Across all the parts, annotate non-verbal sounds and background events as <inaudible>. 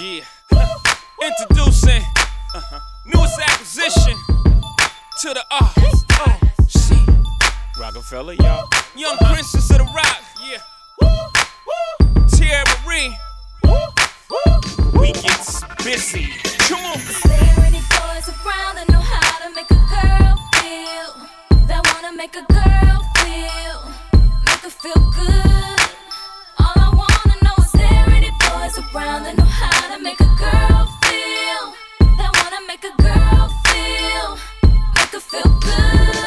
Yeah. Introducing uh-huh, newest acquisition to the R. Oh, see. Roc-A-Fella, y'all. Young princess of the rock. Yeah. Teairra Mari. We get busy. Come on. there any boys around that know how to make a girl feel? That wanna make a girl feel, make her feel good. Around that know how to make a girl feel? That wanna make a girl feel, make her feel good.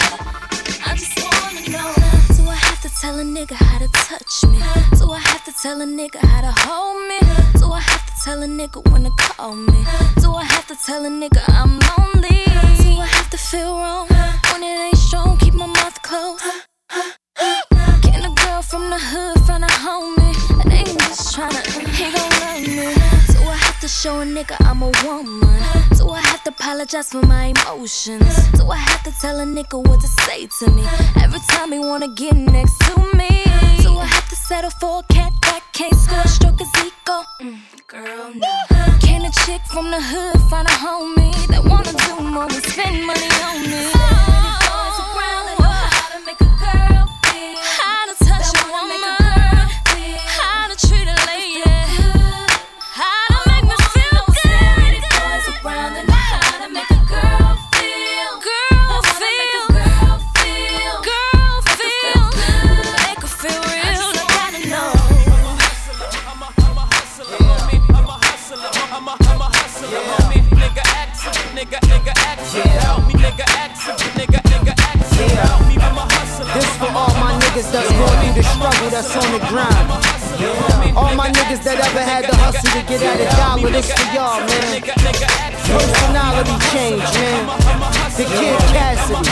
I just wanna know. Do I have to tell a nigga how to touch me? Do I have to tell a nigga how to hold me? Do I have to tell a nigga when to call me? Do I have to tell a nigga I'm lonely? Do I have to feel wrong when it ain't strong? Keep my mouth closed. From the hood find a homie ain't just tryna, he gon' love me? Do I have to show a nigga I'm a woman? Do I have to apologize for my emotions? Do I have to tell a nigga what to say to me every time he wanna get next to me? Do I have to settle for a cat that can't score, stroke his ego? Mm, girl, no. Can a chick from the hood find a homie that wanna do more than spend money on me? The grind. All my niggas that ever had to hustle to get at a dollar, this for y'all, man. Personality change, man. The Kid Cassidy.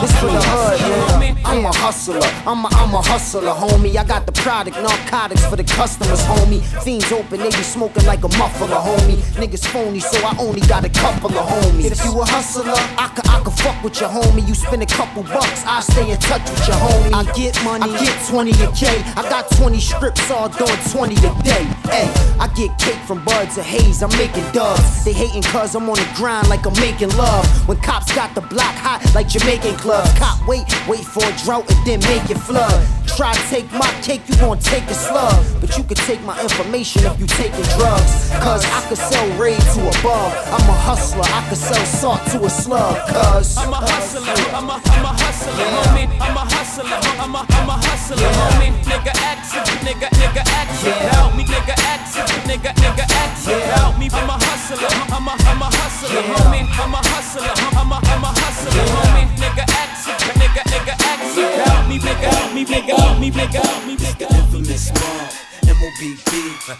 This for the hood, man. I'm a hustler. I'm a, I'm a hustler, homie. I got the product, narcotics for the customers, homie. Fiends open, they be smoking like a muffler, homie. Niggas phony, so I only got a couple of homies. If you a hustler, I could, I could fuck with your homie. You spend a couple bucks, I stay in touch with your homie. I get money, I get 20 a K. I got 20 strips all doing 20 a day. Hey, I get cake from buds of haze, I'm making dubs. They hating cause I'm on the grind like I'm making love. When cops got the block hot like Jamaican clubs. Cop wait, wait for a drought and then make it flood. Try to take my cake, you gon' take a slug. But you could take my information if you taking drugs. Cause I could sell raid to a bug. I'm a hustler, I could sell salt to a slug. Cause I'm a uh, hustler, I'm a, I'm a hustler, homie. I'm a hustler, I'm a, I'm a hustler, homie. Nigga accident, nigga, nigga accident. Help me, nigga accident, nigga, nigga accident. Help me, I'm a hustler, I'm a, I'm a hustler, homie. I'm a hustler, I'm a, I'm a hustler, homie. Nigga accident, nigga, nigga accident. Help me, nigga, help me, nigga, help me, nigga, help me, The nigga. infamous mob, M.O.B.B.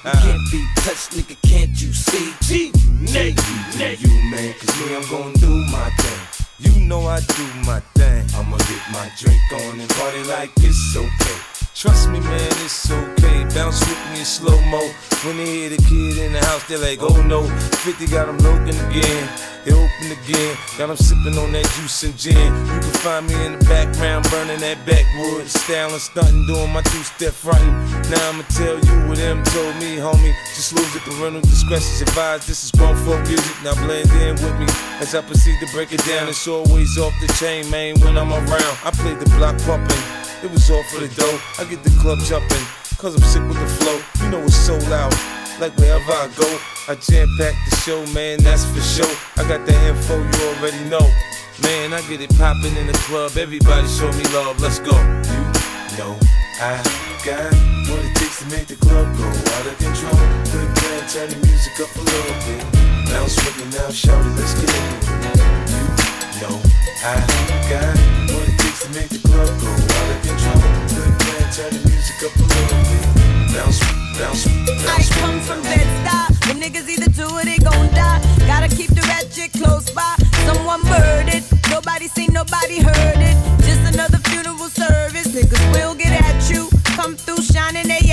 Can't be touched, nigga, can't you see? G, Nate, Nate. You, man, cause me, I'm gon' do my thing. You know I do my thing. I'ma get my drink on and party like it's okay. Trust me, man, it's okay. Bounce with me in slow mo. When they hear the kid in the house, they're like, oh no. 50 got them looking again. They open again. Got them sipping on that juice and gin. You can find me in the background, burning that backwood. Styling, stunting, doing my two step fronting. Now I'ma tell you what them told me, homie. Just lose it, parental discretion's advised. This is grown folk music. Now blend in with me as I proceed to break it down. It's always off the chain, man, when I'm around. I play the block pumping. It was all for the dough. I get the club jumping, cause I'm sick with the flow. You know it's so loud. Like wherever I go, I jam pack the show, man, that's for sure. I got the info you already know. Man, I get it poppin' in the club. Everybody show me love, let's go. You know I got what it takes to make the club go out of control. Good plan, turn the music up a little bit. Bounce with me now, shout it, let's get it. You know I got what it takes to make the club turn the music up a little bit. Bounce, bounce, bounce. I come from that stop. The niggas either do it, they gon' die. Gotta keep the ratchet close by. Someone murdered. Nobody seen, nobody heard it. Just another funeral service. Niggas will get at you. Come through shining, they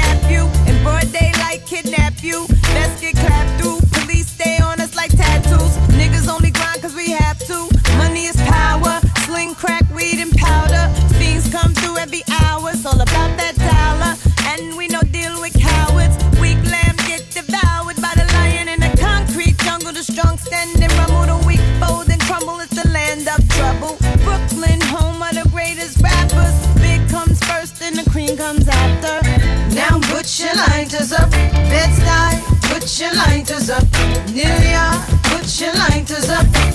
put your lighters up. Bed-Stuy, put your lighters up. New York, put your lighters up.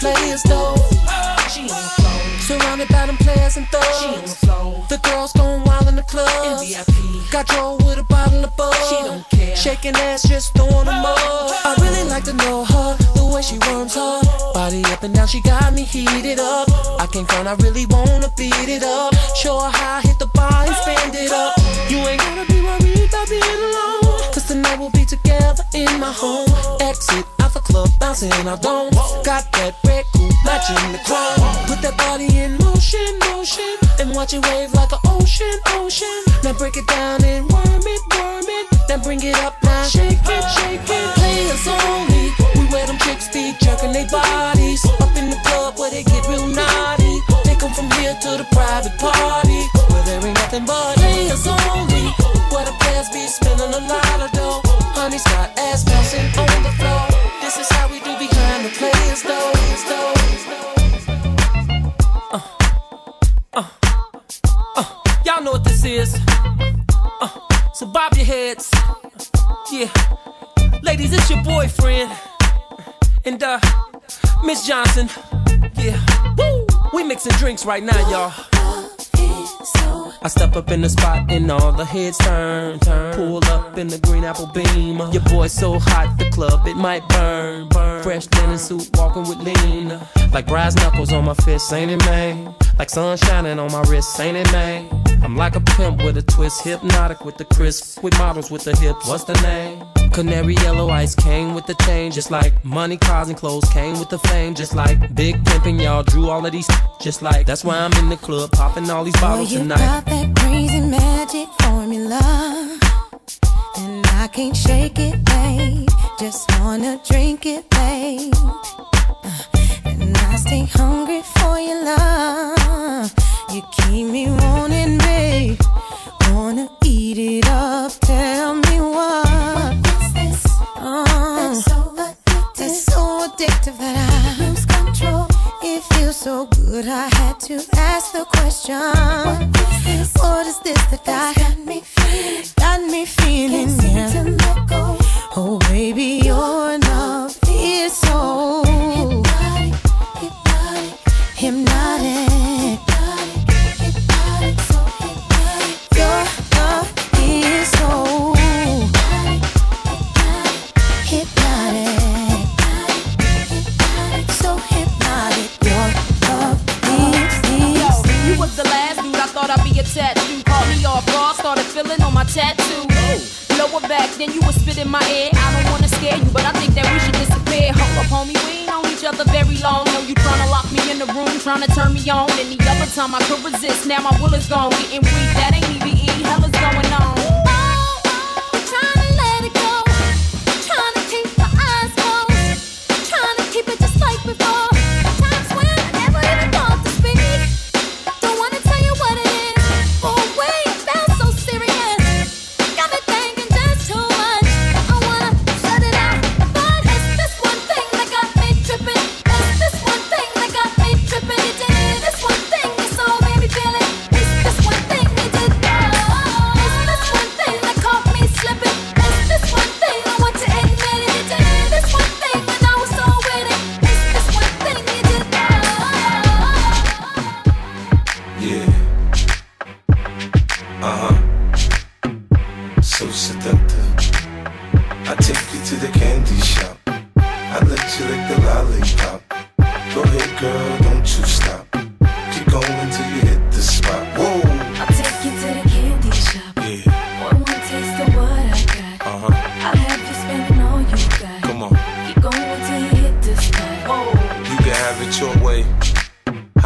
Players though. She on the floor. Surrounded by them players and thugs. She on the floor. The girls going wild in the club. Got Joe with a bottle of bug. She don't care. Shaking ass, just throwing them up. I really like to know her, the way she worms her body up and down. She got me heated up. I can't front, I really wanna beat it up. Show her how I hit the bar and spend it up. You ain't gotta be worried about being alone. Cause tonight we'll be together in my home. Exit out the club, bouncing I don't. Got that red coupe matching the chrome. Put that body in motion, motion. And watch it wave like an ocean, ocean. Now break it down and worm it, worm it. Then bring it up now. Shake it, shake it. Yeah. Ladies, it's your boyfriend. And uh, Miss Johnson. Yeah. Woo! We mixing drinks right now, y'all. I step up in the spot and all the heads turn, turn. Pull up in the green apple beam. Your boy so hot, the club it might burn, burn. Fresh linen suit, walking with lean. Like brass knuckles on my fists, ain't it, man? Like sun shining on my wrist, ain't it, man? I'm like a pimp with a twist, hypnotic with the crisp, with models with the hips. What's the name? Canary yellow ice came with the change, just like money, cars, and clothes came with the fame, just like big pimping. Y'all drew all of these, <laughs> just like that's why I'm in the club popping all these bottles you tonight. got that crazy magic formula. And I can't shake it, babe. Just wanna drink it, babe. Let you the lollipop. Go ahead, girl,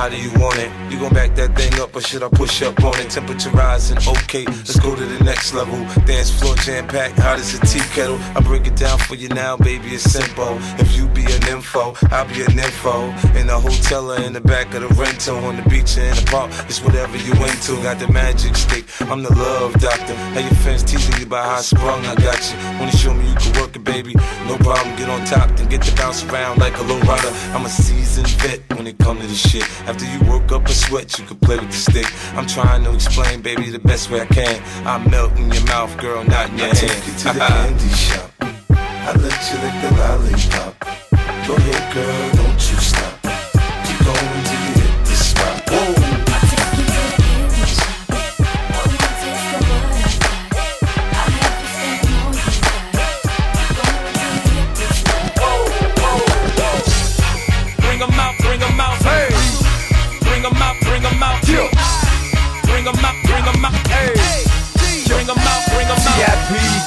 How do you want it? You gon' back that thing up or should I push up on it? Temperature rising, okay, let's go to the next level. Dance floor jam packed, hot as a tea kettle. I break it down for you now, baby, it's simple. If you be an info, I'll be an info. In the hotel or in the back of the rental, on the beach or in the park, it's whatever you into. Got the magic stick, I'm the love doctor. How your friends teasing you about how sprung, I got you. Wanna show me you can work baby? No problem, get on top, then get to bounce around like a low rider. I'm a seasoned vet when it come to this shit. After you work up a sweat, you can play with the stick. I'm trying to explain, baby, the best way I can. I melt in your mouth, girl, not in your I hand. take you to the candy shop. I let you lick the lollipop. Go ahead, girl, don't you stop. Keep going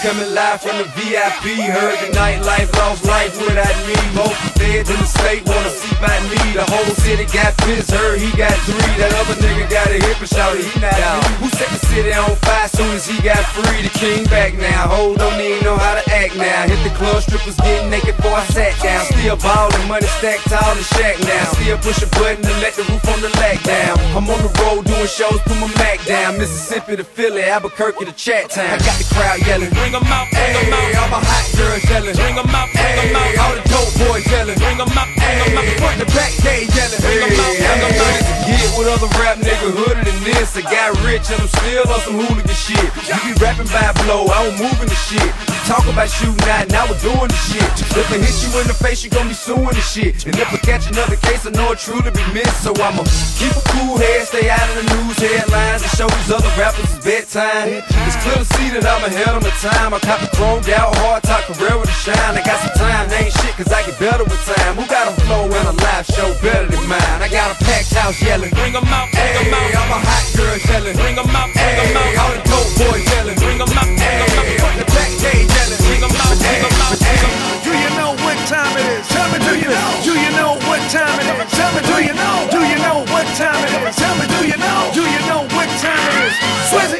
coming live from the VIP. Heard the nightlife, lost life without me. Most feds in the state wanna see by me. The whole city got pissed, heard he got three. That other nigga got a hip and shouted he not out. Who set the city on fire soon as he got free? The king back now. Hold don't even know how to act now. Hit the club, strippers getting naked before I sat down. Still ballin', money stacked tall in the shack now. Still push a button to let the roof on the lag down. I'm on the road doing shows, put my Mac down. Mississippi to Philly, Albuquerque to Chat Town. I got the crowd yelling. Bring 'em out, bring 'em out. All my hot girls yelling. Bring 'em out, bring 'em out. All the dope boys yelling. Bring 'em out, bring 'em out. Front the back, they yelling. Bring 'em out, bring 'em out. Get with other rap I got rich and I'm still on some hooligan shit. You be rapping by blow, I don't move in the shit. Talk about shooting out, now we're doing the shit. If I hit you in the face, you gon' be suing the shit. And if I catch another case, I know it truly be missed. So I'ma keep a cool head, stay out of the news headlines, and show these other rappers it's bedtime. It's clear to see that I'm ahead of my time. I cop a chromed out, hard career with a shine. I got some time, ain't shit, cause I get better with time. Who got a flow and a live show better than mine? I got a packed house yelling. Bring 'em out, bring 'em out. I'm a hot girls yelling. Bring 'em out, bring 'em out. All the dope boys yelling. Bring 'em out, bring 'em out. The back, they yelling. Bring 'em out, bring 'em out, out. Do you know what time it is? Tell me, do you know? Do you know what time it is? Tell me, do you know? Do you know what time it is? Tell me, do you know? Do you know what time it is? Swizzy,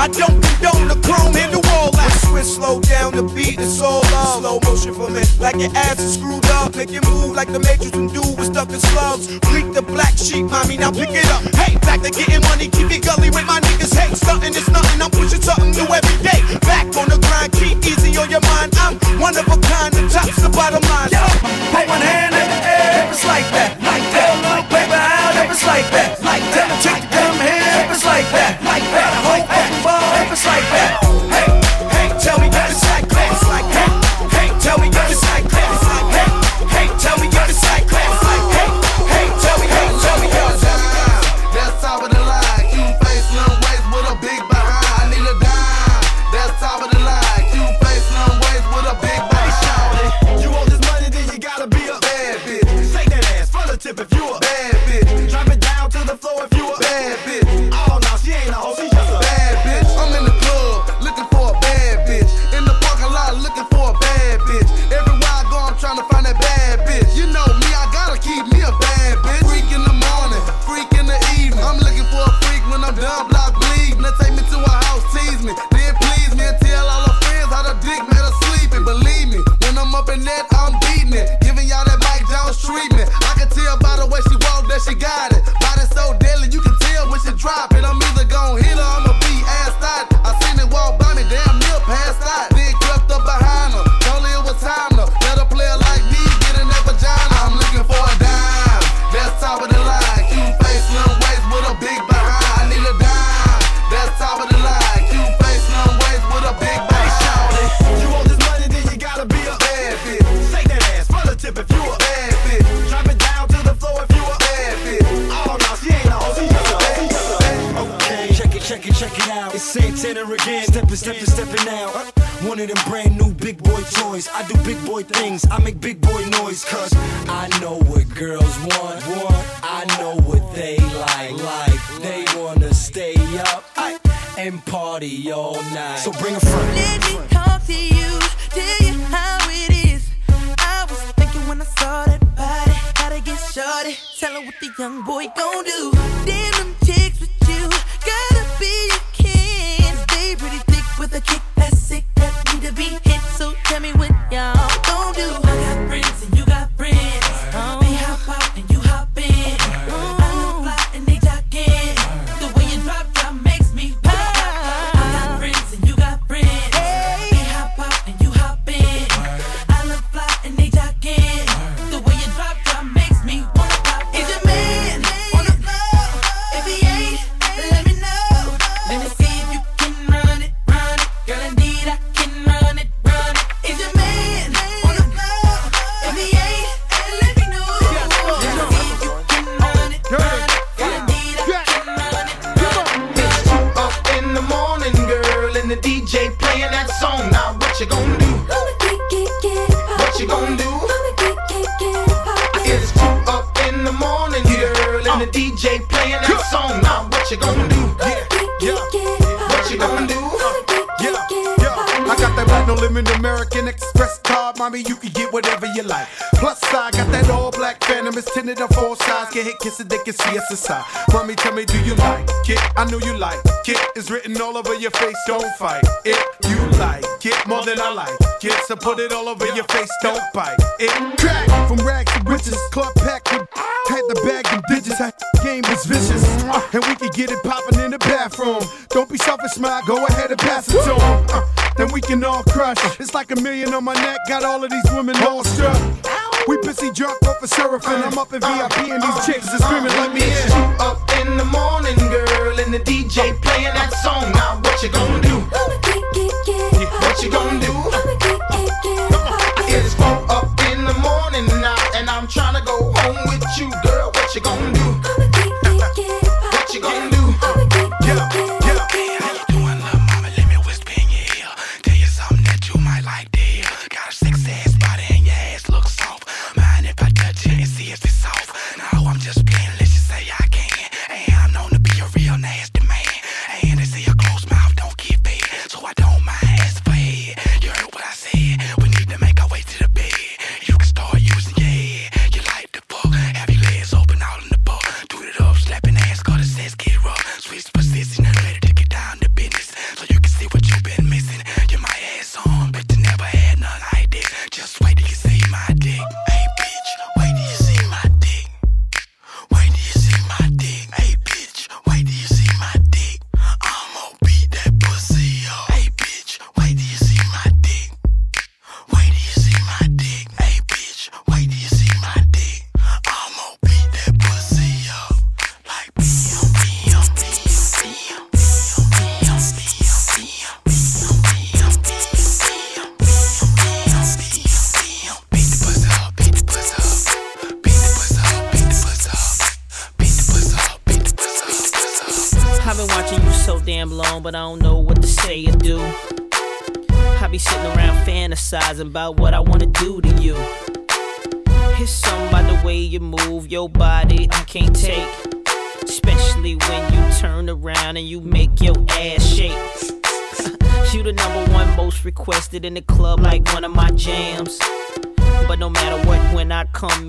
I don't condone the chrome and the wall. That switch slow down the beat, it's all love. Slow motion for me, like your ass is screwed up. Make it move like the Matrix and do with stuck in slugs. Freak the black sheep, mommy, now pick it up. Hey, back to getting money, keep it gully with my niggas. Hey, stunting is nothing, I'm pushing something new every day. Back on the grind, keep easy on your mind. I'm one of a kind, Don't fight it. You like it more than I like it. So put it all over your face. Don't bite it. Crack from rags to riches. Club packed with had the bag and digits. That game was vicious, Uh, and we could get it popping in the bathroom. Don't be selfish, smile. Go ahead and pass it to 'em. Uh, then we can all crush. It's like a million on my neck. Got all of these women all struck. We busy drunk off a of seraphim. I'm up in VIP and these chicks are screaming, let me in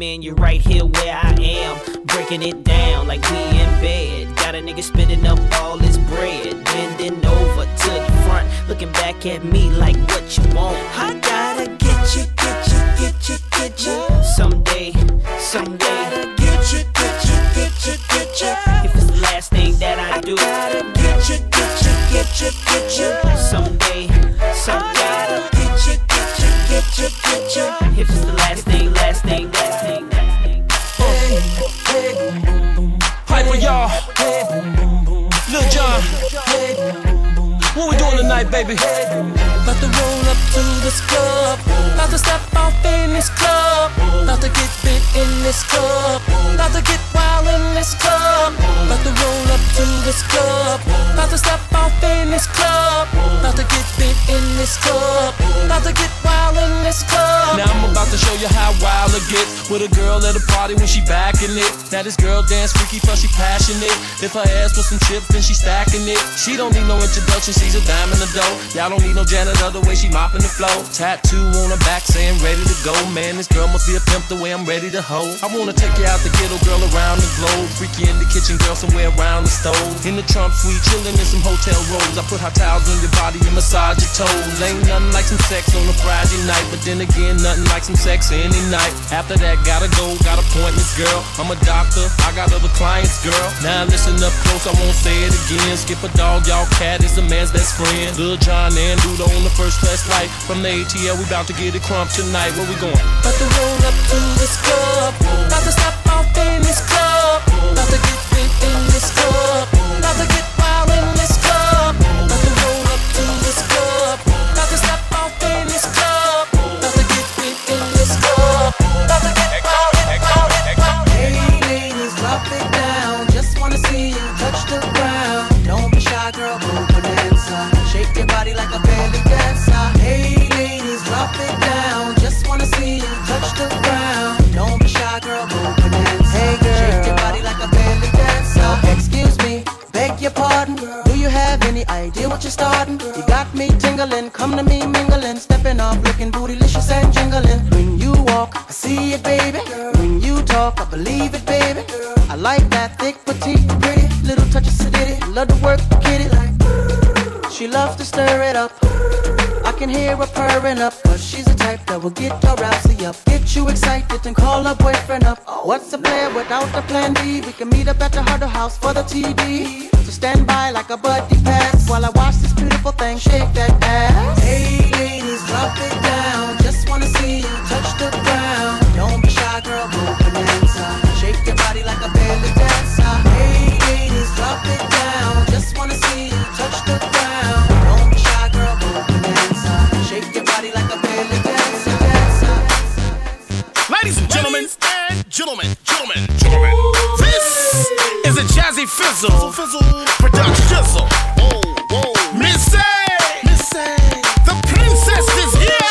I in, you're right here where I am. Breaking it down like we in bed. Got a nigga spending up all his bread. Bending over to the front, looking back at me like what you want. I gotta get you, get you, get you, get you. Someday, someday. Get you, get you, get you, get you. If it's the last thing that I do. I gotta get you, get you, get you, get you. Y'all. Lil Jon. Tonight, baby? About to roll up to this club. About to step off in this club. About to get bit in this club. About to get wild in this club. About to roll up to this club. About to step off in this club. About to get bit in this club. About to get wild in this club. Now I'm about to show you how wild it gets with a girl at a party when she backing it. Now this girl dance freaky plus she passionate. If her ass was some chips, then she stacking it. She don't need no introduction, she's a in the dough. Y'all don't need no janitor the way she mopping the floor. Tattoo on her back saying ready to go. Man, this girl must be a pimp the way I'm ready to hoe. I wanna take you out the ghetto, girl, around the globe. Freaky in the kitchen, girl, somewhere around the stove. In the trunk suite, chilling in some hotel robes. I put hot towels on your body and massage your toes. Ain't nothing like some sex on a Friday night, but then again, nothing like some sex any night. After that, gotta go, got appointments, girl. I'm a doctor, I got other clients, girl. Now listen up close, I won't say it again. Skip a dog, y'all cat is a man's best friend. Lil Jon and Dudo on the first class flight. From the ATL, we bout to get it crunk tonight. Where we going? About to roll up to this club. About to step off in this club. Me tingling, come to me mingling, stepping off, looking bootylicious and jingling. When you walk, I see it, baby. When you talk, I believe it, baby. I like that thick, petite, pretty, little touch of sedity. Love to work kitty like. She loves to stir it up. I can hear her purring up, cause she's type that will get your rousey up. Get you excited and call her boyfriend up. What's a plan without a plan B? We can meet up at the Huddle House for the TV. So stand by like a buddy pass while I watch this beautiful thing shake that ass. Hey ladies, drop it down. Just wanna see you touch the ground. Don't be shy, girl, go bonanza. Shake your body like a belly dancer. Hey ladies, drop it a Jazzy Fizzle, production Jizzle. Miss oh, A, oh. Miss A, the princess is here.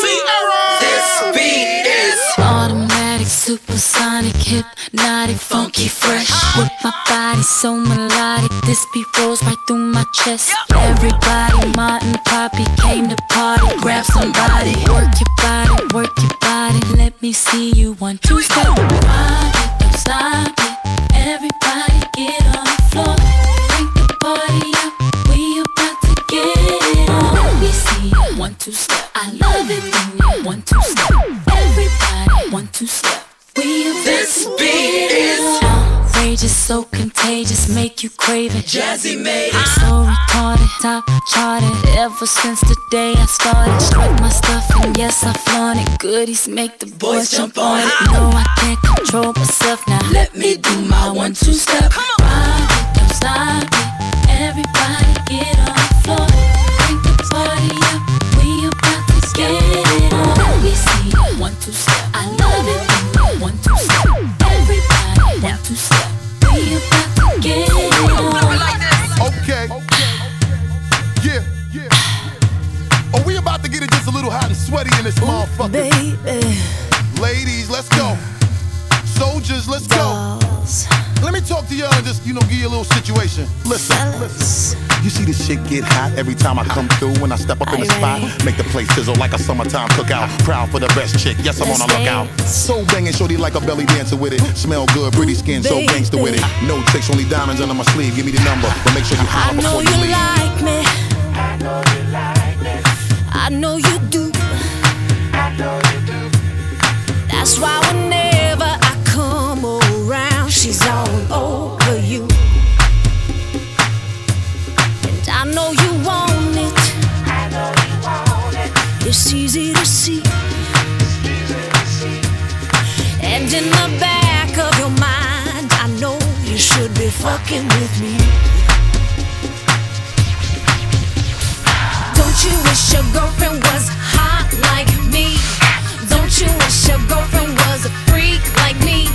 Ciara. This beat is Automatic, supersonic, hypnotic, funky, fresh. With my body so melodic, this beat rolls right through my chest. Everybody, Martin, Poppy came to party. Grab somebody, work your body, work your body. Let me see you one, two, step. Rock it, don't stop it. Everybody two, step. I love it when you one, two, step. Everybody, one, two, step. We This beat is- on. Outrageous, so contagious, make you crave it. Jazzy made it. So retarded, top charted. Ever since the day I started, strut my stuff and yes I flaunt it. Goodies make the boys jump on it. No, I can't control myself now. Let me do my one two step. Rock it, don't stop it. Everybody get on the floor. Bring the party get on. Okay. Yeah. Yeah. Oh, we about to get it just a little hot and sweaty in this motherfucker. Baby. Ladies, let's go. Soldiers, let's go. Let me talk to y'all and just, you know, give you a little situation. Listen, listen. You see this shit get hot every time I come through when I step up in the spot. Make the place sizzle like a summertime cookout. Proud for the best chick, yes, I'm on the lookout. So banging, shorty like a belly dancer with it. Smell good, pretty skin, so gangster with it. No tricks, only diamonds under my sleeve. Give me the number, but make sure you I holler before you you leave. like me. I know you do. I know you do. That's why I around, she's all over you. And I know you want it. I know you want it. It's easy to see. And in the back of your mind, I know you should be fucking with me. Don't you wish your girlfriend was hot like me? Don't you wish your girlfriend was a freak like me?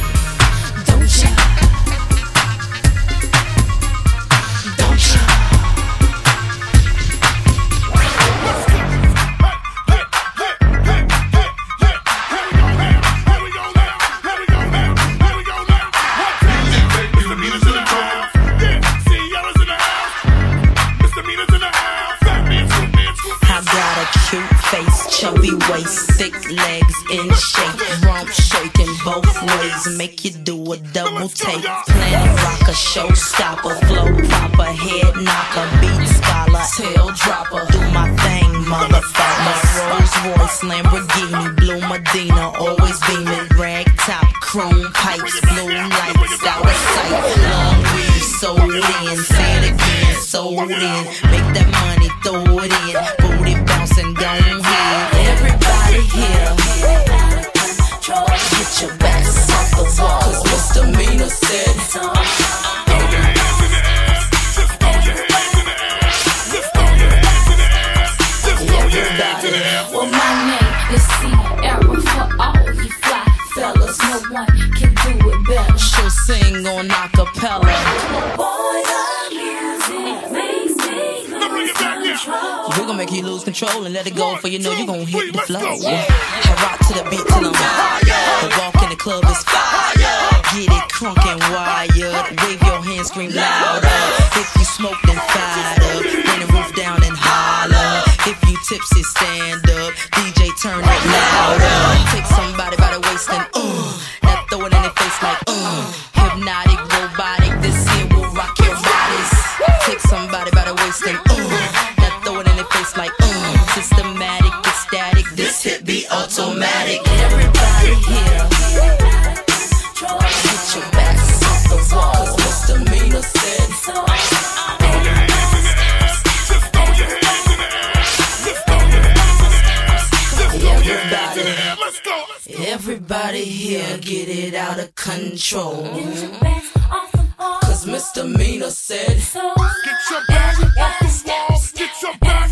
Chubby waist, thick legs in shape, rump shaking both ways, make you do a double take. Planet rocker, showstopper, flow proper, head knocker, beat scholar, tail dropper. Do my thing, motherfucker. Rolls Royce, Lamborghini, blue Medina, always beaming, rag top, chrome pipes, blue lights, out of sight. Long weed, sold in, say it again, sold in. Make that money, throw it in, booty bouncing, go ahead. Here, get your backs off the wall, cause misdemeanor said. Well, my name is Ciara for all you fly fellas. No one can do it better. She'll sing on acapella. Boy, We gon' make you lose control and let it go, for you know you gon' hit the floor. Yeah. I rock to the beat till I'm higher. The walk in the club is fire. Get it crunk and wired. Wave your hands, scream louder. If you smoke, then fired up. Bring the roof down and holler. If you tipsy, stand up. DJ, turn it louder. Take somebody by the waist and ooh. Now throw it in their face like ooh. dramatic. Everybody here. Get your backs off the wall. Cause misdemeanor said so. Everybody here get it out of control. Cause misdemeanor said so. Get your back off the wall. Get your back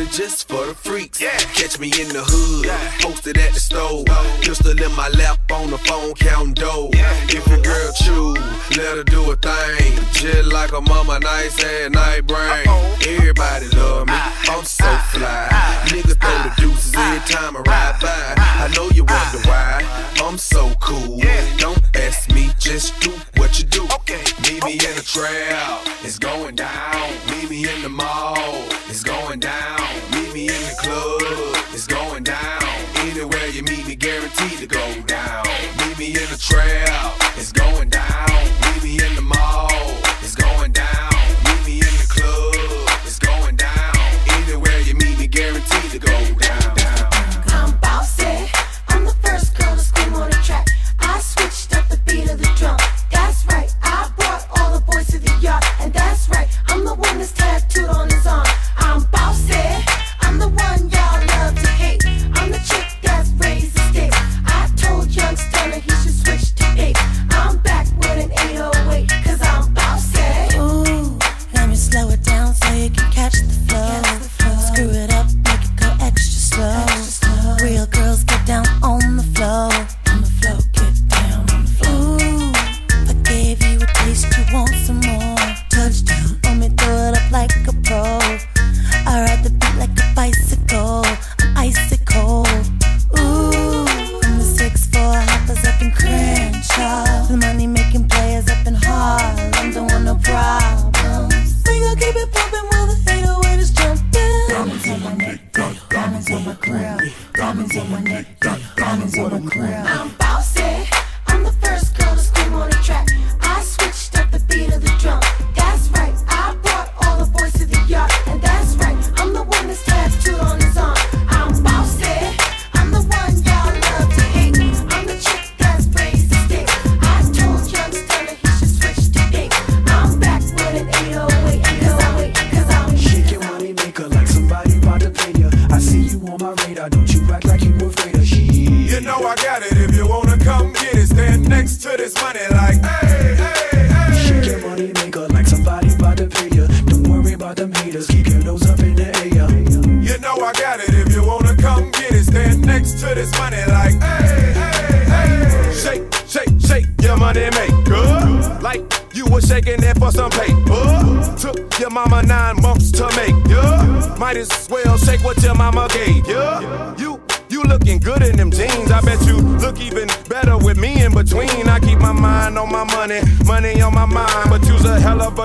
it just for the freaks. Yeah. Catch me in the hood, yeah. posted at the store. Pistol in my lap on the phone, counting dough. Yeah. If your girl true, let her do a thing. Just like a mama, nice and night brain. Uh -oh. Everybody love me. I so fly. nigga throw the deuces every time I ride by. I know you wonder why I'm so cool. Don't ask me, just do what you do. Meet me in the trail, it's going down. Meet me in the mall, it's going down. Meet me in the club, it's going down. Anywhere you meet me, guaranteed to go.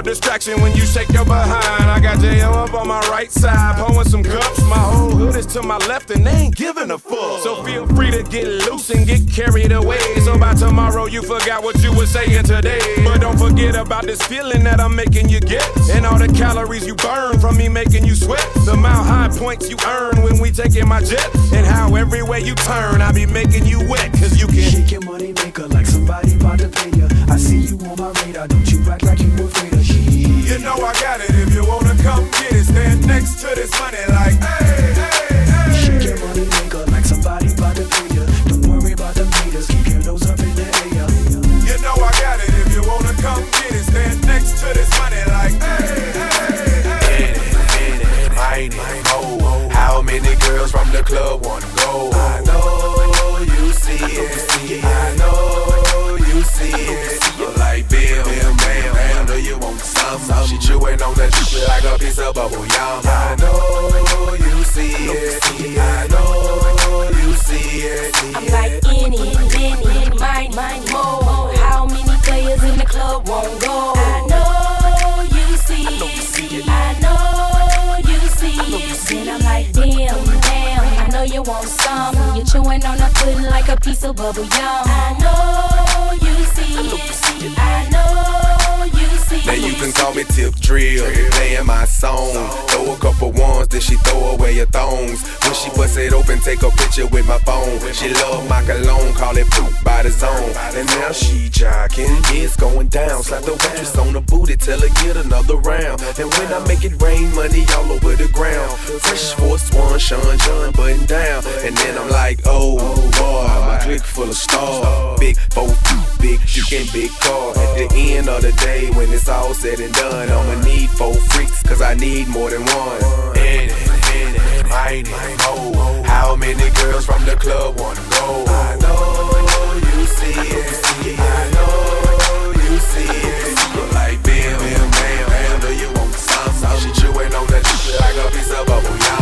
Distraction when you shake your behind. I got JM up on my right side, pulling some cups. My whole hood is to my left and they ain't giving a fuck. So feel free to get loose and get carried away. So by tomorrow you forgot what you were saying today. But don't forget about this feeling that I'm making you get. And all the calories you burn from me making you sweat. The mile high points you earn when we taking my jet. And how everywhere you turn, I be making you wet. Cause you can Shake your money maker like somebody about to pay ya. I a piece of. I know you see it. I know you see it. I'm like any, any, mine, mine, mo. How many players in the club won't go? I know you see it. I know you see it. And I'm like, damn, damn. I know you want some. You're chewing on that pudding like a piece of bubble yum. I know you see it. I know you see it. Now you can call me Tip Drill, playing my song. Throw a couple ones, then she throw away her thongs. When she bust it open, take a picture with my phone. She love my cologne, call it poop by the zone. And now she jocking, it's going down. Slap the waitress on the booty, tell her get another round. And when I make it rain, money all over the ground. Fresh Force One, Sean John button down. And then I'm like, oh boy, my clique full of stars. Big four, big dick and big car. At the end of the day, when it's all said and done, I'ma need four freaks, cause I need more than one. In it, in it, mighty, mo. How many girls from the club wanna go? I know you see it. I know you see it. Like Bill, Bill, man, man, do you want some? She chewing on that juice like a piece of bubble yum.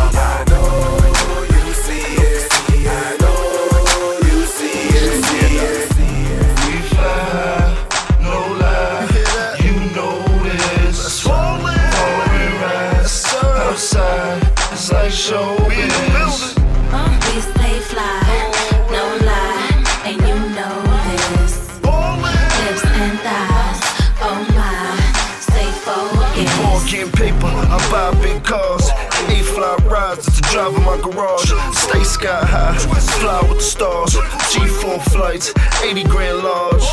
Sky high, fly with the stars. G4 flights, 80 grand large.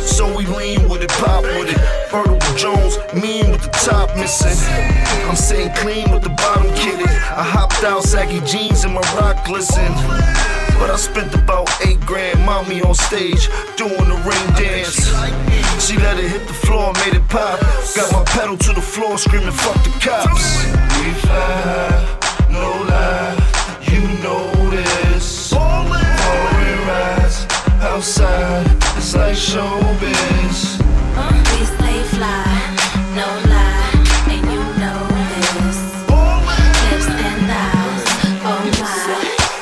So we lean with it, pop with it. Vertical Jones, mean with the top missing. I'm sitting clean with the bottom kitted. I hopped out, saggy jeans and my rock glisten. But I spent about eight grand, mommy on stage, doing the ring dance. She let it hit the floor, made it pop. Got my pedal to the floor, screaming, fuck the cops. We fly, no lie, you know this. Foreign rides outside, it's like showbiz. We stay fly, no lie, and you know this. Lips and thighs, oh my,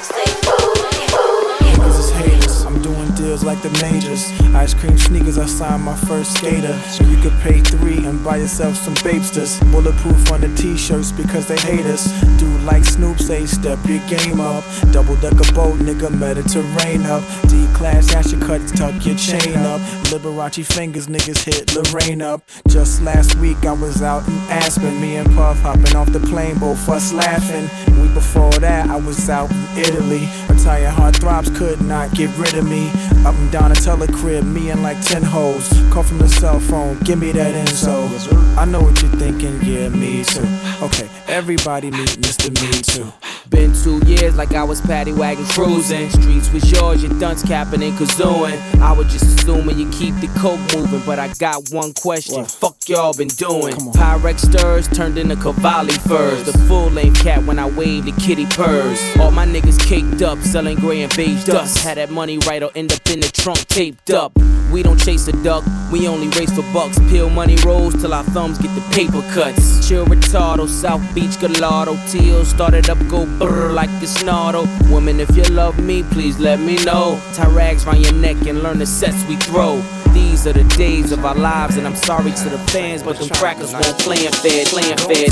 stay focused. Niggas is haters. I'm doing deals like the majors. Ice cream sneakers, I signed my first skater. So you could pay three and buy yourself some Bapestas. Bulletproof on the t-shirts because they hate us. Dude like Snoop say, step your game up. Double decker boat, nigga, Mediterranean up. D-class, ash your cuts, tuck your chain up. Liberace fingers, niggas hit Lorraine up. Just last week I was out in Aspen, me and Puff hopping off the plane, both us laughing. Week before that I was out in Italy. Retired heart throbs could not get rid of me. Up and down a telecrib, me and like 10 hoes. Call from the cell phone, give me that info. I know what you're thinking, yeah, me too. Okay, everybody meet Mr. Me Too. Been two years like I was paddy wagon cruising. Streets was yours, your dunce capping and kazooing. I was just assuming you keep the coke moving, but I got one question. Fuck y'all been doing? Pyrex stirs turned into Cavalli furs. The full length cat when I wave the kitty purrs. All my niggas caked up, selling gray and beige dust. Had that money right or end up in the trunk taped up. We don't chase a duck, we only race for bucks. Peel money rolls till our thumbs get the paper cuts. Chill retardo, South Beach Gallardo. Teal started up, go brr like the snarl. Woman, if you love me, please let me know. Tie rags round your neck and learn the sets we throw. These are the days of our lives, and I'm sorry to the fans, but them crackers won't play and fed, play and fed.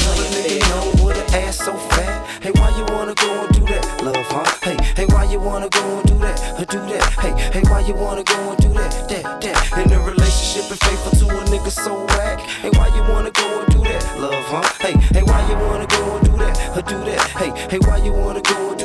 ass so fat. Hey, why you wanna go and do that, love, huh? Hey, hey, why you wanna go and do that, uh, do that? Hey, hey, why you wanna go and do that, that, that? In a relationship and faithful to a nigga so whack. Hey, why you wanna go and do that, love, huh? Hey, hey, why you wanna go and do that, uh, do that? Hey, hey, why you wanna go and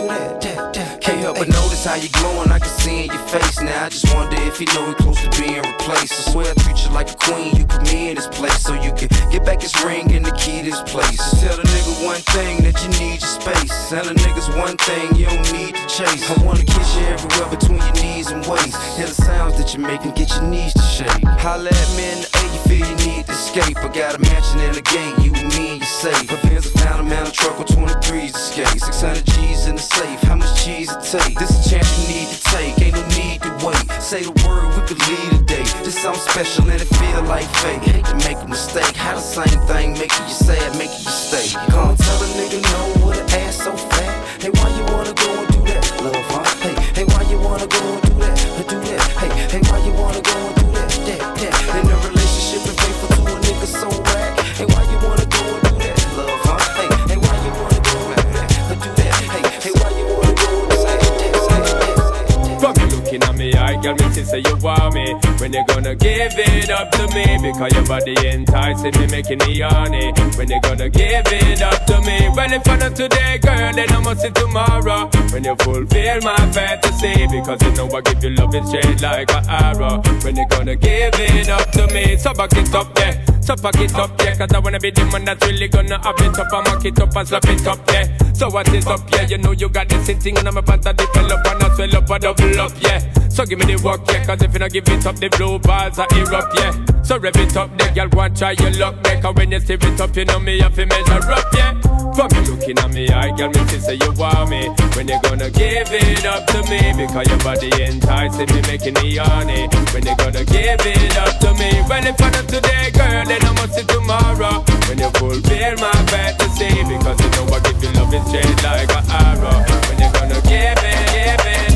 notice how you glowing. I can see in your face now. I just wonder if you know we close to being replaced. I swear I treat you like a queen. You put me in this place so you can get back his ring and the key to this place. Tell the nigga one thing that you need your space. Tell the niggas one thing you don't need to chase. I wanna kiss you everywhere between your knees and waist. Hear the sounds that you make and get your knees to shake. Holla at me in the A, you feel you need to escape. I got a mansion in the gate, you and me and you safe. My pants are found a man a truck with 23s to skate. 600 G's in the safe, how much cheese it take? This a chance you need to take, ain't no need to wait. Say the word, we could lead a day. This something special and it feel like fate. Hate to make a mistake, how the same thing making you sad, making you stay. Come tell a nigga no with an ass so fat. Hey, why you wanna go and do that, love, huh? Hey, hey, why you wanna go and do that, do that? Hey, hey, why you wanna go and do that, girl, me see say you want me. When you gonna give it up to me? Because your body enticing me, making me horny. When you gonna give it up to me? Well, if I not today, girl, then I must see tomorrow. When you fulfill my fantasy, because you know I give you love is straight like an arrow. When you gonna give it up to me? So back it up, yeah. So back it up, yeah. Cause I wanna be the man that's really gonna have it up and mock it up and slap it up, yeah. So what is up, yeah? You know you got this sitting on my pants and develop and I swell up and double up, yeah. So give me the work, yeah. Cause if you not give it up, the blue balls are erupt, yeah. So rev it up, the girl want try your luck, make Cause when you stir it up, you know me have to measure up, yeah. From you looking at me, I girl, me see say you want me. When you gonna give it up to me? Because your body enticing me, making me horny. When you gonna give it up to me? Well, if I not today, girl, I must see tomorrow. When you fulfill my fantasy, because you know I give you love is straight like an arrow. When you gonna give it, give it,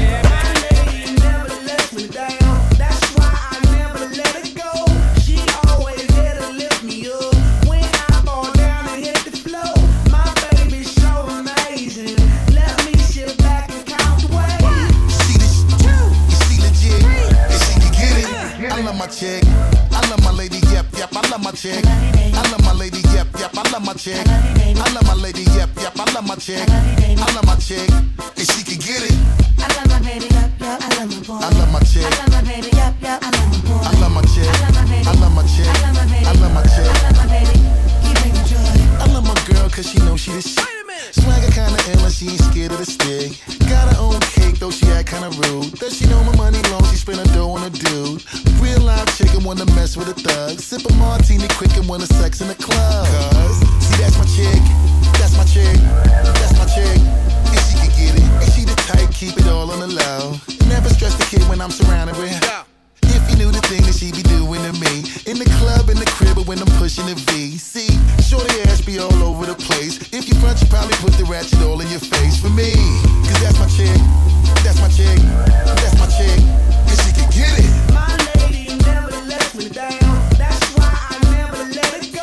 chick. I love my lady, yep, yep. I love my chick. I love my lady, yep, yep. I love my chick. I love my chick. And she can get it. I love my baby, yup, yup. I love my boy. I love my chick. I love my baby, yup, yup. I love my boy. I love my chick. I love my baby. I love my chick. I love my baby. I love my chick. I love my baby. Keep making joy. I love my girl cause she know she the shit. Swagger kinda ill and she ain't scared of the stick. Got her own cake though she act kinda rude. Does she know my money long? She spend her dough on a dude. Real live chicken wanna mess with a thug. Sip a martini quick and wanna sex in the club. Cause see that's my chick. That's my chick. That's my chick. And she can get it. And she the type keep it all on the low. Never stress the kid when I'm surrounded with her knew the thing that she be doing to me. In the club, in the crib, but when I'm pushing the V. See, shorty ass be all over the place. If you front, you probably put the ratchet all in your face for me. Cause that's my chick, that's my chick, that's my chick. And she can get it. My lady never lets me down. That's why I never let it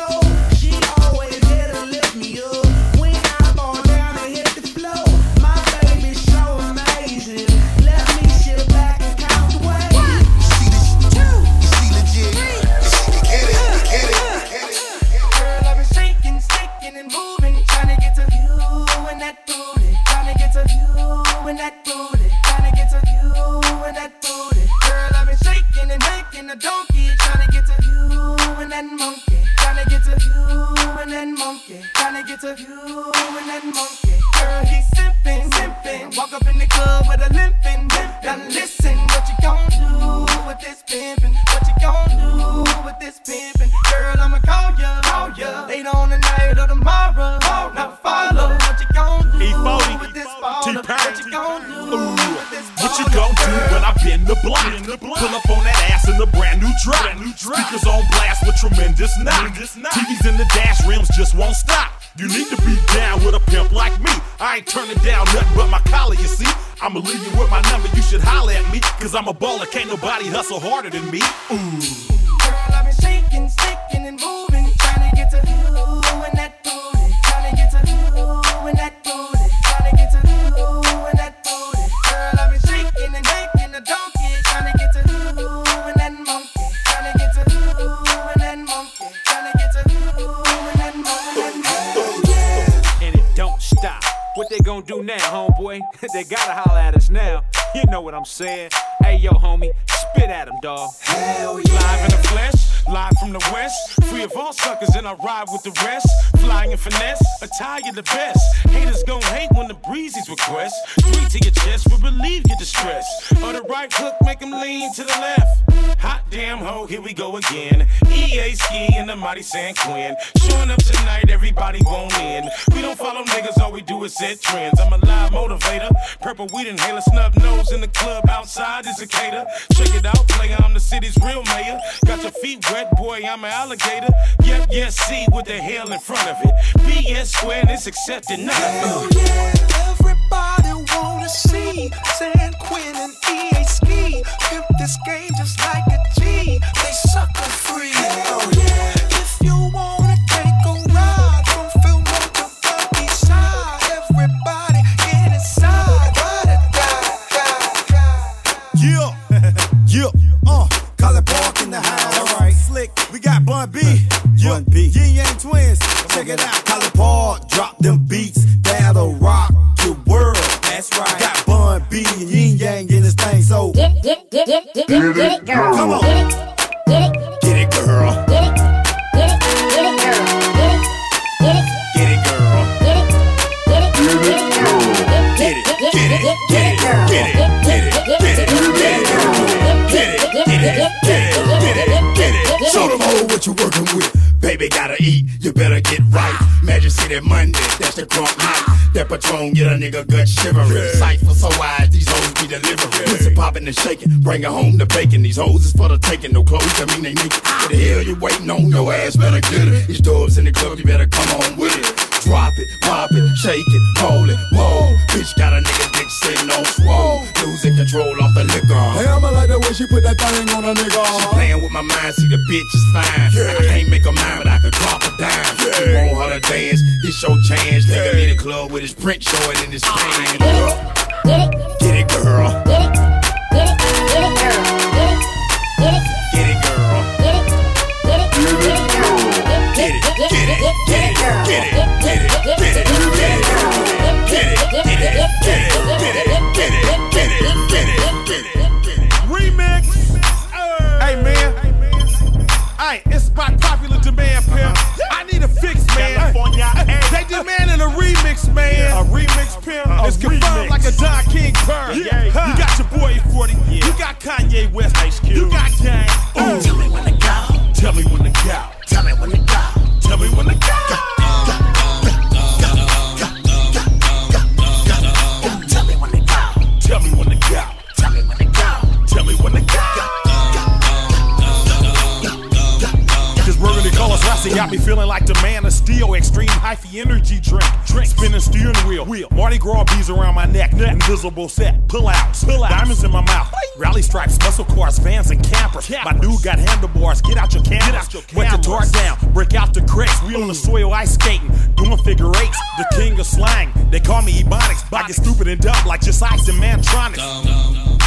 Cause I'm a baller, can't nobody hustle harder than me. Ooh. Girl, I've been shaking, sticking, and moving, trying to get to you and that booty, trying to get to you and that booty, trying to get to you and that booty. Girl, I've been shaking and making a donkey, trying to get to you and that monkey, trying to get to you and that monkey, trying to get to you and that monkey. and it don't stop. What they gonna do now, homeboy? <laughs> they gotta the best. Haters gon' hate when the breezes request. Three to your chest will relieve your distress. Or the right hook, make them lean to the left. Hot damn ho, here we go again. E-A-Ski and the mighty San Quinn. Showing up tonight, everybody won't in. We don't follow niggas, all we do is set trends. I'm a live motivator. Purple weed inhaler, snub nose in the club outside is a cater. Check it out, player, I'm the city's real mayor. Got feet wet, boy, I'm an alligator. Yep, yes, see with the hell in front of it. BS square it's accepted, none of it. Everybody wanna see San Quinn and E-A-Ski. Pimp this game just like a G. They sucker free. Nigga gut shivering. Sight for so wide, these hoes be delivering. Pussy popping and shaking, bring it home to bacon. These hoes is for the taking, no clothes, I mean they naked. What the hell you waiting on? Your ass better get it. These doors in the club, you better come on with it. Drop it, pop it, shake it, hold it, whoa. Bitch got a nigga dick sitting on swole. Losing control off the liquor. Hey, I'ma like the way she put that thing on a nigga. She playing with my mind, see the bitch is fine. Yeah. I can't make her mine, but I could drop dime. Yeah. You want her to dance? This your chance. Yeah. Nigga in the club with his print showing in his pants. Get it, get it. Get it, get get it, girl. Get it, get it, girl. Get it, get it, get it, girl. Get it, get it, get it, girl. Get it, get it, get it, girl. Get it, get it, get it, get. Remix. Hey man. Hey, it's by popular demand, pimp. I need a fix, man. They demanding a remix, man. A remix, pimp. It's confirmed like a Don King burn. You got your boy 40. You got Kanye West. Ice Cube. You got Gang. Ooh. Tell me when to go. Tell me when to go. Tell me when to go. Tell me when to go. Rossi got me feeling like the man of steel. Extreme hyphy energy drink. Drink. Spinning steering wheel. wheel. Mardi Gras bees around my neck. neck. Invisible set. Pull outs. Pull. Diamonds in my mouth. Rally stripes, muscle cars, vans, and campers. My dude got handlebars. Get out your cameras. Get out your Wet the torque down. Break out the cracks. We on the soil ice skating. Doing figure eights. The king of slang. They call me Ebonics. I get stupid and dumb like Just-Ice and Mantronix.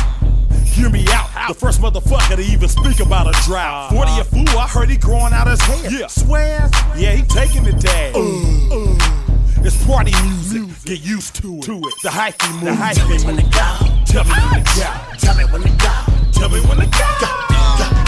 Hear me out. The first motherfucker to even speak about a drought. Uh-huh. 40 a fool, I heard he growing out his hair. Yeah. Swear? Yeah, he taking the day. Uh, uh. It's party music. Get used to it. To it. The hyphy move. The hyphy move. When to go. Tell me when to go. Tell me when to go. Tell me when to go. Tell me when to go. Tell me when to go.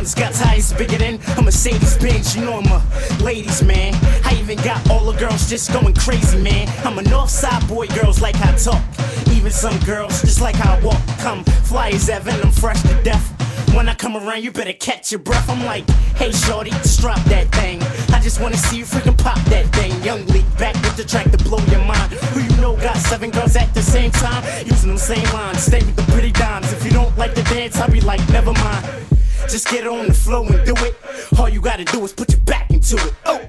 Got tires bigger than a Mercedes Benz. You know I'm a ladies man. I even got all the girls just going crazy, man. I'm a north side boy, girls like I talk. Even some girls just like how I walk. Come fly as ever, I'm fresh to death. When I come around, you better catch your breath. I'm like, hey, shorty, just drop that thing. I just wanna see you freaking pop that thing. Young League back with the track to blow your mind. Who you know got seven girls at the same time? Using them same lines. Stay with the pretty dimes. If you don't like the dance, I'll be like, never mind. Just get on the flow and do it. All you gotta do is put your back into it. Oh.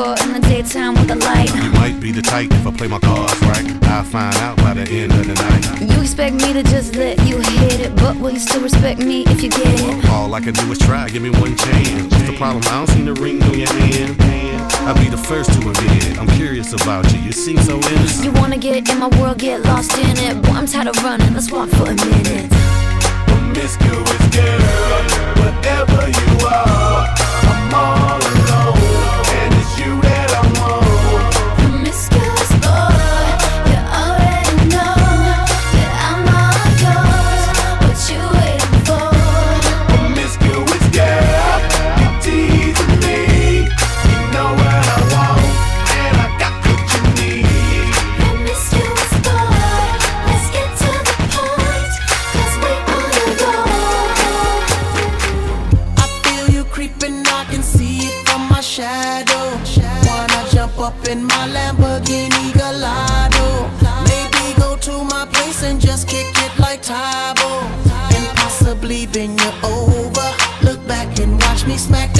For in the daytime with a light. You might be the type if I play my cards right. I'll find out by the end of the night. You expect me to just let you hit it, but will you still respect me if you get it? All I can do is try, give me one chance. What's the problem? I don't see the ring on your hand. I'll be the first to admit it. I'm curious about you. You seem so innocent. You wanna get in my world, get lost in it. Boy, I'm tired of running. Let's walk for a minute. Promiscuous girl, whatever you are, I'm all in my Lamborghini Gallardo? Maybe go to my place and just kick it like Tae Bo. And possibly bend you over. Look back and watch me smack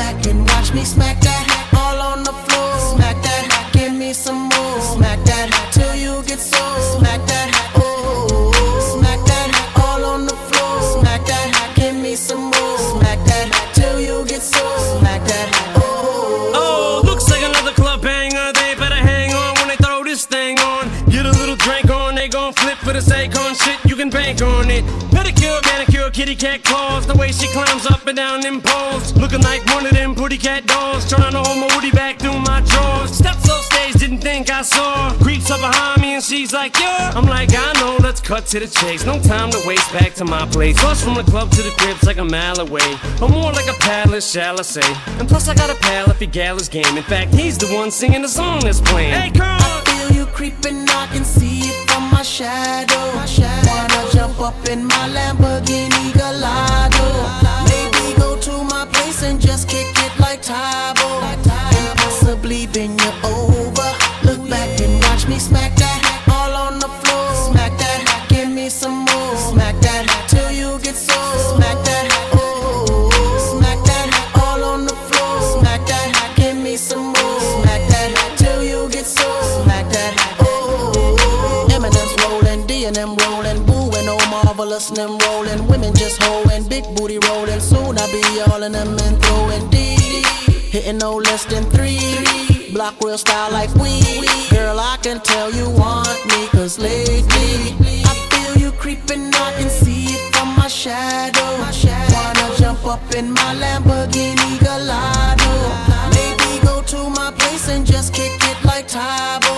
Back and watch me smack that all on the floor. Smack that, give me some more. Smack that till you get so. Smack that, oh. Smack that all on the floor. Smack that, give me some more. Smack that till you get so. Smack that, oh. Oh, looks like another club banger. They better hang on when they throw this thing on. Get a little drink on, they gon' flip for the sake on shit. You can bank on it. Manicure, kitty cat claws. The way she climbs up and down them poles. Looking like one of them pretty cat dolls. Trying to hold my woody back through my drawers. Steps off stage, didn't think I saw creeps up behind me and she's like, yeah. I'm like, I know, let's cut to the chase. No time to waste back to my place. Bus from the club to the crib's like a mile away. Or more like a palace, shall I say. And plus, I got a pal if he gal his game. In fact, he's the one singing the song that's playing. Hey, girl! I feel you creeping, I can see it from my shadow. Wanna jump up in my Lamborghini Gallardo? Maybe go to my place and just kick it like Tae Bo. Them rolling. Women just hoeing, big booty rolling. Soon I be all in them and throwing D. Hitting no less than three. Block real style like we. Girl, I can tell you want me, cause lately I feel you creeping, I can see it from my shadow. Wanna jump up in my Lamborghini Gallardo. Maybe go to my place and just kick it like Tae Bo.